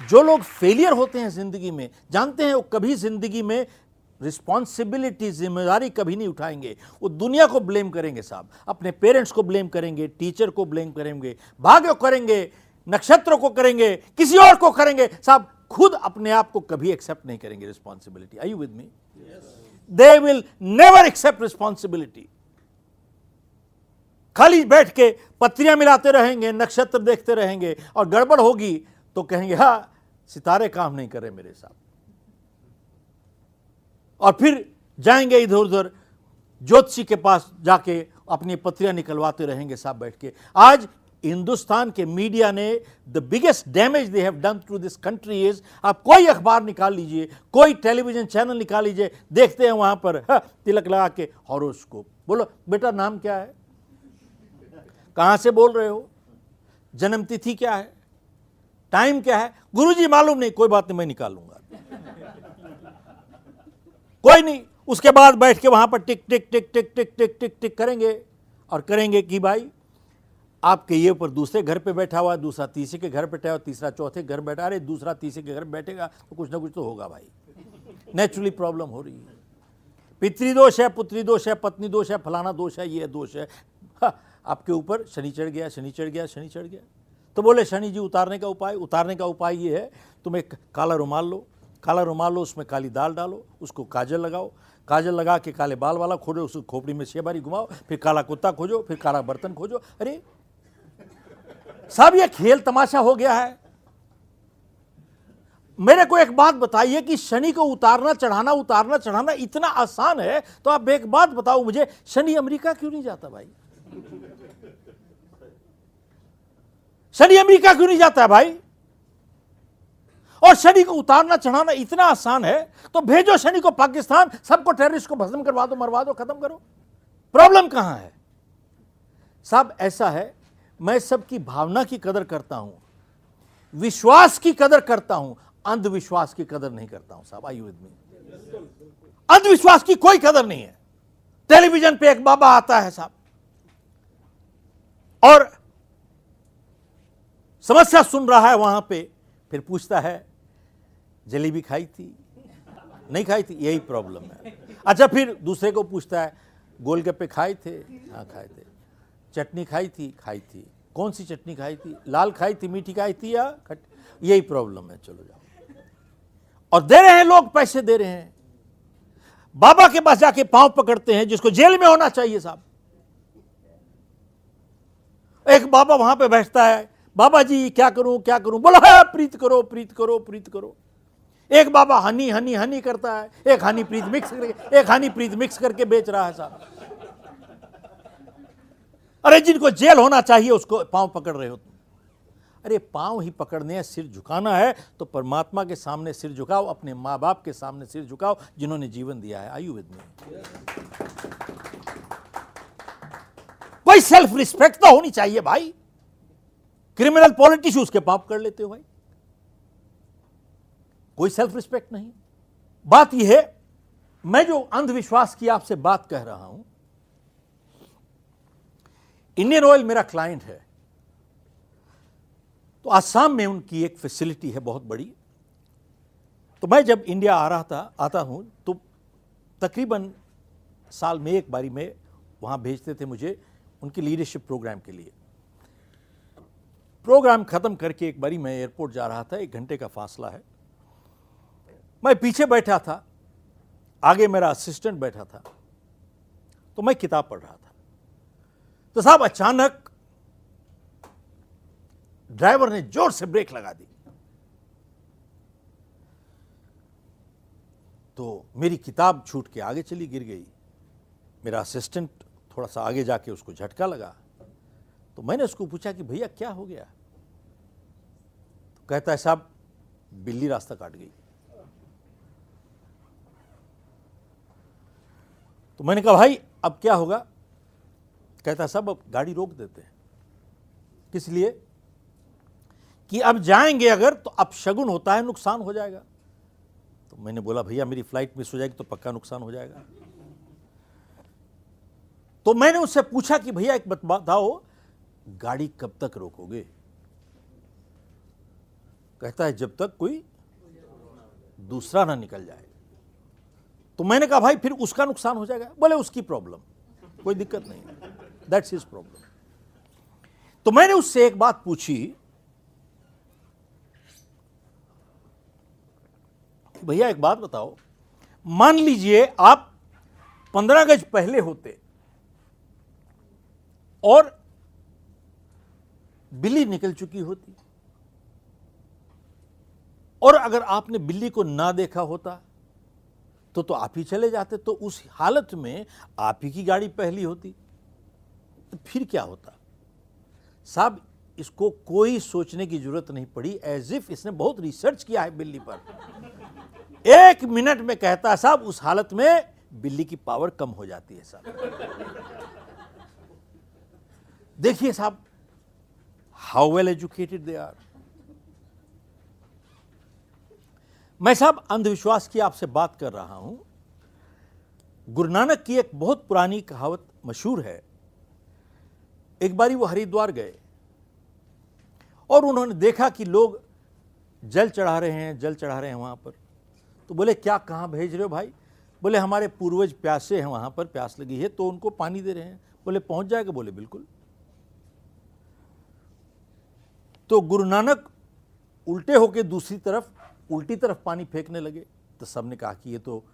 जो लोग फेलियर होते हैं ज़िंदगी में जानते हैं वो कभी ज़िंदगी में रिस्पॉन्सिबिलिटी ज़िम्मेदारी कभी नहीं उठाएँगे। वो दुनिया को ब्लेम करेंगे साहब। अपने पेरेंट्स को ब्लेम करेंगे टीचर को ब्लेम करेंगे भाग्य करेंगे नक्षत्र को करेंगे किसी और को करेंगे। साहब खुद अपने आप को कभी एक्सेप्ट नहीं करेंगे responsibility I you with me they will never accept responsibility खाली बैठ के पत्रियाँ मिलाते रहेंगे नक्षत्र देखते रहेंगे और गड़बड़ होगी। तो कहेंगे हा सितारे काम नहीं कर मेरे साथ। और फिर जाएँगे इधर उधर ज्योतिषी के पास जाके अपनी पत्रियाँ निकलवाते रहेंगे साहब बैठ के। आज हिंदुस्तान के मीडिया ने the biggest damage they have done to this country is आप कोई अखबार निकाल लीजिए कोई टेलीविज़न चैनल निकाल लीजिए देखते हैं वहाँ पर हा, तिलक लगा के हॉरोस्कोप बोलो बेटा नाम क्या है? कहाँ से बोल रहे हो? जन्म तिथि क्या है? टाइम क्या है? गुरुजी मालूम नहीं, कोई बात नहीं, मैं निकालूँगा। कोई नहीं, उसके बाद बैठ के वहाँ पर टिक टिक टिक टिक टिक टिक टिक टिक करेंगे और करेंगे कि भाई, आपके ये ऊपर दूसरे घर पे बैठा हुआ दूसरा तीसरे के घर बैठा हुआ तीसरा चौथे घर बैठा, अरे दूसरा तीसरे के घर बैठेगा तो कुछ ना कुछ तो होगा भाई। नेचुरली प्रॉब्लम हो रही है। पितृदोष है, पुत्री दोष है, पत्नी दोष है, फलाना दोष है, ये दोष है, आपके ऊपर शनि चढ़ गया, शनि चढ़ गया, शनि चढ़ गया। तो बोले, शनि जी, उतारने का उपाय, उतारने का उपाय ये है, तुम एक काला रुमाल लो। काला रुमाल लो, उसमें काली दाल डालो, उसको काजल लगाओ। काजल लगा के काले बाल वाला खोजो उसको खोपड़ी में छह बारी घुमाओ, फिर काला कुत्ता खोजो, फिर काला बर्तन खोजो। अरे सब ये खेल तमाशा हो गया है। मेरे को एक बात बताइए कि शनि को उतारना, चढ़ाना उतारना, चढ़ाना इतना आसान है तो आप एक बात बताओ मुझे, शनि अमेरिका क्यों नहीं जाता भाई? शनि अमेरिका क्यों नहीं जाता है भाई? और शनि को उतारना, चढ़ाना इतना आसान है तो भेजो शनि को पाकिस्तान, सबको टेररिस्ट को भस्म करवा दो, मरवा दो, खत्म करो। प्रॉब्लम कहाँ है? साहब, ऐसा है, मैं सबकी भावना की कदर करता हूँ, विश्वास की कदर करता हूँ, अंधविश्वास की कदर नहीं करता हूँ, साहब, आयु में अंधविश्वास की कोई कदर नहीं है। टेलीविज़न पे एक बाबा आता है, साहब, और समस्या सुन रहा है वहाँ पे, फिर पूछता है, जलेबी खाई थी? नहीं खाई थी? यही प्रॉब्लम है। अच्छा फिर दूसरे को पूछता है, गोलगप्पे खाए थे? हाँ खाए थे। चटनी खाई थी? खाई थी। कौन सी चटनी खाई थी? लाल खाई थी, मीठी खाई थी या खट? यही प्रॉब्लम है। चलो जाओ। और दे रहे हैं लोग, पैसे दे रहे हैं। बाबा के पास जाके पाँव पकड़ते हैं, जिसको जेल में होना चाहिए साहब। एक बाबा वहाँ पे बैठता है बाबा जी, क्या करूँ क्या करूँ? बोलो, है, प्रीत करो प्रीत करो प्रीत करो। एक बाबा हनी हनी हनी करता है, एक हनी प्रीत मिक्स करके, एक हनी प्रीत मिक्स करके बेच रहा है साहब। अरे, जिनको जेल होना चाहिए, उसको पाँव पकड़ रहे हो तुम। अरे, पाँव ही पकड़ने हैं, सिर झुकाना है तो परमात्मा के सामने सिर झुकाओ, अपने माँ बाप के सामने सिर झुकाओ, जिन्होंने जीवन दिया है। आयु विद में कोई सेल्फ रिस्पेक्ट तो होनी चाहिए भाई। क्रिमिनल पॉलिटिशियन उसके पाप कर लेते हो भाई। कोई सेल्फ रिस्पेक्ट नहीं। बात यह है, मैं जो अंधविश्वास की आपसे बात कह रहा हूँ इंडियन ऑयल मेरा क्लाइंट है। तो आसाम में उनकी एक फैसिलिटी है बहुत बड़ी। तो मैं जब इंडिया आ रहा था, आता हूँ तो तकरीबन साल में एक बारी में वहाँ भेजते थे मुझे उनकी लीडरशिप प्रोग्राम के लिए। प्रोग्राम खत्म करके एक बारी मैं एयरपोर्ट जा रहा था, एक घंटे का फासला है। मैं पीछे बैठा था, आगे मेरा असिस्टेंट बैठा था तो मैं किताब पढ़ रहा था। तो साहब, अचानक ड्राइवर ने ज़ोर से ब्रेक लगा दी। तो मेरी किताब छूट के आगे चली, गिर गई। मेरा असिस्टेंट थोड़ा सा आगे जाके उसको झटका लगा। तो मैंने उसको पूछा कि भैया क्या हो गया? तो कहता है, साहब, बिल्ली रास्ता काट गई। तो मैंने कहा, भाई, अब क्या होगा? कहता, साहब, अब गाड़ी रोक देते हैं। किस लिए? कि अब जाएँगे अगर तो अब शगुन होता है, नुकसान हो जाएगा। तो मैंने बोला, भैया, मेरी फ़्लाइट मिस हो जाएगी तो पक्का नुकसान हो जाएगा। तो मैंने उससे पूछा कि, भैया, एक बात बताओ गाड़ी कब तक रोकोगे? कहता है, जब तक कोई दूसरा ना निकल जाए। तो मैंने कहा, भाई, फिर उसका नुकसान हो जाएगा। बोले, उसकी प्रॉब्लम कोई दिक्कत नहीं दैट्स हिज प्रॉब्लम तो मैंने उससे एक बात पूछी भैया, एक बात बताओ। मान लीजिए आप पंद्रह गज पहले होते और बिल्ली निकल चुकी होती। और अगर आपने बिल्ली को ना देखा होता तो तो आप ही चले जाते तो उस हालत में आप ही की गाड़ी पहली होती। तो फिर क्या होता? साहब, इसको कोई सोचने की ज़रूरत नहीं पड़ी एज इफ़ इसने बहुत रिसर्च किया है बिल्ली पर। एक मिनट में कहता है साहब, उस हालत में बिल्ली की पावर कम हो जाती है, साहब। देखिए साहब how well educated they are मैं साहब अंधविश्वास की आपसे बात कर रहा हूँ। गुरु नानक की एक बहुत पुरानी कहावत मशहूर है। एक बारी वो हरिद्वार गए और उन्होंने देखा कि लोग जल चढ़ा रहे हैं, जल चढ़ा रहे हैं वहाँ पर। तो बोले, क्या कहाँ भेज रहे हो भाई? बोले, हमारे पूर्वज प्यासे हैं, वहाँ पर प्यास लगी है तो उनको पानी दे रहे हैं। बोले, पहुँच जाएगा? बोले, बिल्कुल। तो गुरु नानक उल्टे होके दूसरी तरफ़, उल्टी तरफ़ पानी फेंकने लगे। तो सबने कहा कि ये तो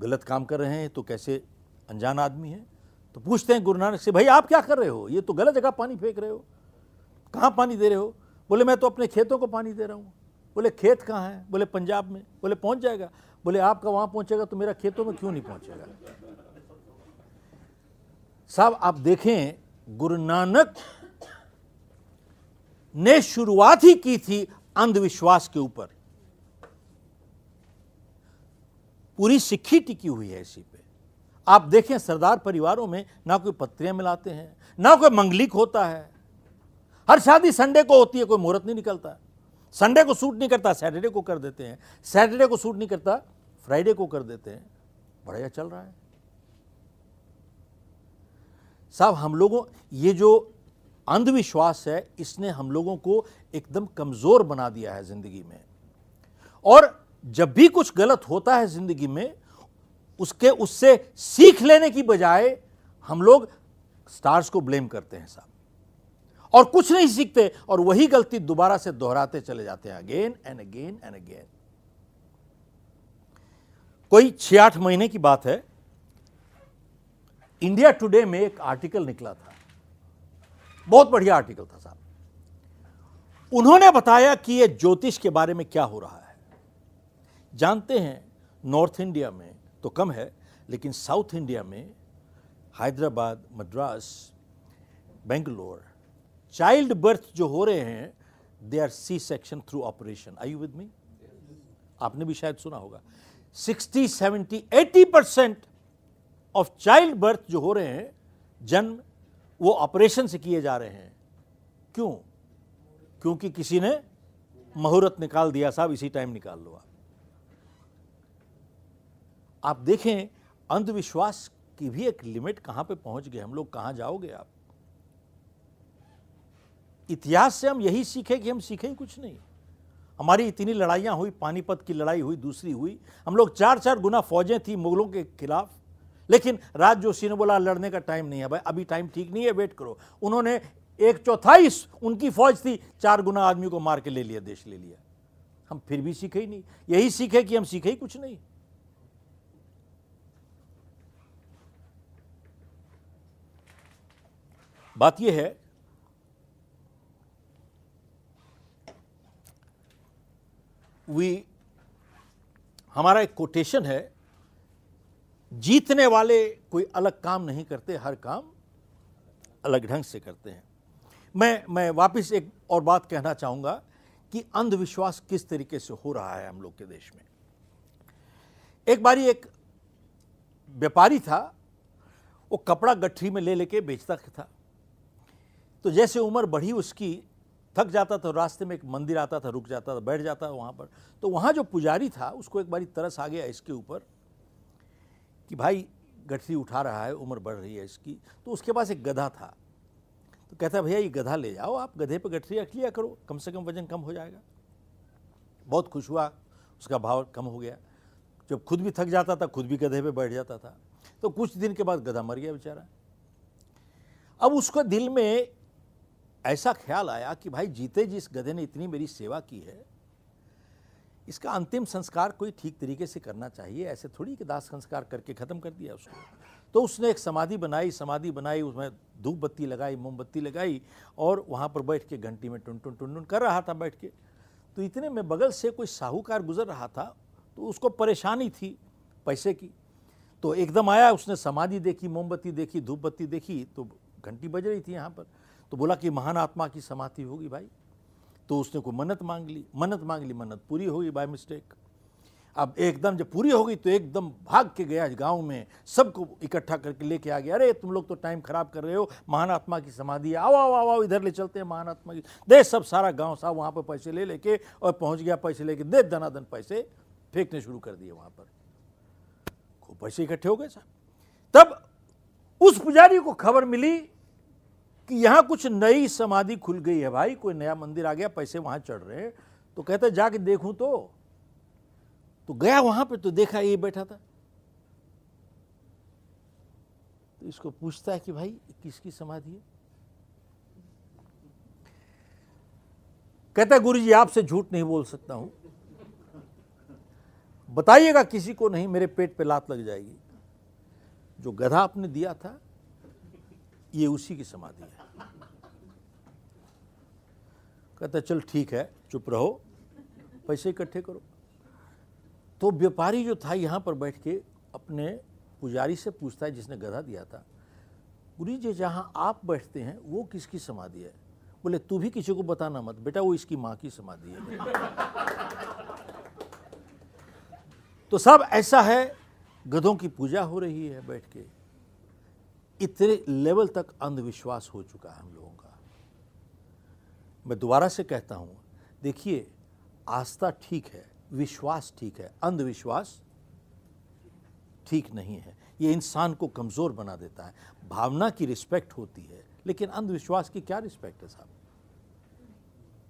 गलत काम कर रहे हैं तो कैसे अनजान आदमी है? तो पूछते हैं गुरु नानक से, भाई, आप क्या कर रहे हो? ये तो गलत जगह पानी फेंक रहे हो। कहाँ पानी दे रहे हो? बोले, मैं तो अपने खेतों को पानी दे रहा हूँ। बोले, खेत कहाँ है? बोले, पंजाब में। बोले, पहुँच जाएगा। बोले, आपका वहाँ पहुँचेगा तो मेरा खेतों में क्यों नहीं पहुँचेगा? साहब, आप देखें, गुरु नानक ने शुरुआत ही की थी अंधविश्वास के ऊपर। पूरी सिक्खी टिकी हुई है इसी पे। आप देखें सरदार परिवारों में ना कोई पत्रियाँ मिलाते हैं, ना कोई मंगलिक होता है। हर शादी संडे को होती है, कोई मुहूर्त नहीं निकलता। संडे को सूट नहीं करता, सैटरडे को कर देते हैं। सैटरडे को सूट नहीं करता, फ्राइडे को कर देते हैं। बढ़िया चल रहा है। साहब, हम लोगों, ये जो अंधविश्वास है, इसने हम लोगों को एकदम कमज़ोर बना दिया है ज़िंदगी में। और जब भी कुछ गलत होता है ज़िंदगी में, उसके, उससे सीख लेने की बजाय हम लोग स्टार्स को ब्लेम करते हैं साहब। और कुछ नहीं सीखते, और वही गलती दोबारा से दोहराते चले जाते हैं again and again and again कोई छह आठ महीने की बात है, इंडिया टुडे में एक आर्टिकल निकला था। बहुत बढ़िया आर्टिकल था साहब। उन्होंने बताया कि यह ज्योतिष के बारे में क्या हो रहा है। जानते हैं नॉर्थ इंडिया में तो कम है, लेकिन साउथ इंडिया में हैदराबाद मद्रास बेंगलोर चाइल्ड बर्थ जो हो रहे हैं they are C section through operation I you with me आपने भी शायद सुना होगा। 60 70 80 परसेंट ऑफ़ चाइल्ड बर्थ जो हो रहे हैं, जन्म वो ऑपरेशन से किए जा रहे हैं। क्यों? क्योंकि किसी ने मुहूर्त निकाल दिया साहब, इसी टाइम निकाल लो आप। देखें, अंधविश्वास की भी एक लिमिट कहाँ पे पहुँच गए? हम लोग कहाँ जाओगे आप? इतिहास से हम यही सीखे कि हम सीखे ही कुछ नहीं। हमारी इतनी लड़ाइयाँ हुई, पानीपत की लड़ाई हुई, दूसरी हुई। हम लोग चार चार गुना फौजें थी मुगलों के खिलाफ। लेकिन राज जोशी ने बोला, लड़ने का टाइम नहीं है भाई, अभी टाइम ठीक नहीं है वेट करो। उन्होंने एक चौथाई उनकी फौज थी, चार गुना आदमी को मार के ले लिया, देश ले लिया। हम फिर भी सीखे ही नहीं। यही सीखे कि हम सीखे ही कुछ नहीं। बात यह है वी हमारा एक कोटेशन है जीतने वाले कोई अलग काम नहीं करते, हर काम अलग ढंग से करते हैं। मैं मैं वापस एक और बात कहना चाहूँगा कि अंधविश्वास किस तरीके से हो रहा है हम लोग के देश में। एक बारी एक व्यापारी था, वो कपड़ा गठरी में ले लेके बेचता था। तो जैसे उम्र बढ़ी उसकी, थक जाता था, रास्ते में एक मंदिर आता था, रुक जाता था, बैठ जाता था वहाँ पर। तो वहाँ जो पुजारी था, उसको एक बारी तरस आ गया इसके ऊपर। कि भाई गठरी उठा रहा है, उम्र बढ़ रही है इसकी तो उसके पास एक गधा था। तो कहता भैया, ये गधा ले जाओ, आप गधे पर गठरी रख लिया करो, कम से कम वज़न कम हो जाएगा। बहुत खुश हुआ, उसका भाव कम हो गया। जब खुद भी थक जाता था, खुद भी गधे पे बैठ जाता था तो कुछ दिन के बाद गधा मर गया बेचारा। अब उसको दिल में ऐसा ख्याल आया कि भाई, जीते जिस गधे ने इतनी मेरी सेवा की है इसका अंतिम संस्कार कोई ठीक तरीके से करना चाहिए, ऐसे थोड़ी कि दाह संस्कार करके ख़त्म कर दिया उसको। तो उसने एक समाधि बनाई समाधि बनाई, उसमें धूप बत्ती लगाई, मोमबत्ती लगाई और वहाँ पर बैठ के घंटी में टुन टुन टुन टुन कर रहा था बैठ के। तो इतने में बगल से कोई साहूकार गुजर रहा था तो उसको परेशानी थी पैसे की। तो एकदम आया, उसने समाधि देखी, मोमबत्ती देखी धूप बत्ती देखी तो घंटी बज रही थी यहाँ पर। तो बोला कि महान आत्मा की समाधि होगी भाई। तो उसने कोई मन्नत मांग ली, मन्नत मांग ली, मन्नत पूरी होगी बाय मिस्टेक अब एकदम जब पूरी हो गई तो एकदम भाग के गया गाँव में, सबको इकट्ठा करके लेके आ गया, अरे, तुम लोग तो टाइम खराब कर रहे हो, महान आत्मा की समाधि है, आओ आओ आओ, इधर ले चलते हैं, महान आत्मा की दे सब सारा गाँव साहब वहाँ पर पैसे ले लेके और पहुँच गया, पैसे लेके दे दनादन पैसे फेंकने शुरू कर दिए वहाँ पर। पैसे इकट्ठे हो गए साहब। तब उस पुजारी को खबर मिली कि यहाँ कुछ नई समाधि खुल गई है भाई, कोई नया मंदिर आ गया, पैसे वहाँ चढ़ रहे हैं। तो कहते जाके देखूँ तो। तो गया वहाँ पे तो देखा ये बैठा था। तो इसको पूछता है कि भाई, किसकी समाधि है? कहता है गुरु जी आपसे झूठ नहीं बोल सकता हूँ। बताइएगा किसी को नहीं, मेरे पेट पे लात लग जाएगी। जो गधा आपने दिया था ये उसी की समाधि है। कहता चल ठीक है, चुप रहो, पैसे इकट्ठे करो। तो व्यापारी जो था, यहाँ पर बैठ के अपने पुजारी से पूछता है, जिसने गधा दिया था, गुरु जी, जहाँ आप बैठते हैं, वो किसकी समाधि है? बोले, तू भी किसी को बताना मत, बेटा, वो इसकी माँ की समाधि है। तो सब ऐसा है, गधों की पूजा हो रही है बैठ के। इतने लेवल तक अंधविश्वास हो चुका है हम लोगों का। मैं दोबारा से कहता हूँ, देखिए, आस्था ठीक है, विश्वास ठीक है, अंधविश्वास ठीक नहीं है। ये इंसान को कमज़ोर बना देता है, भावना की रिस्पेक्ट होती है, लेकिन अंधविश्वास की क्या रिस्पेक्ट है साहब?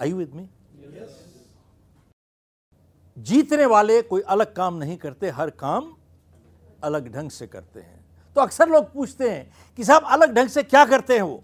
आई विद मी जीतने वाले कोई अलग काम नहीं करते, हर काम अलग ढंग से करते हैं। तो अक्सर लोग पूछते हैं कि साहब अलग ढंग से क्या करते हैं वो?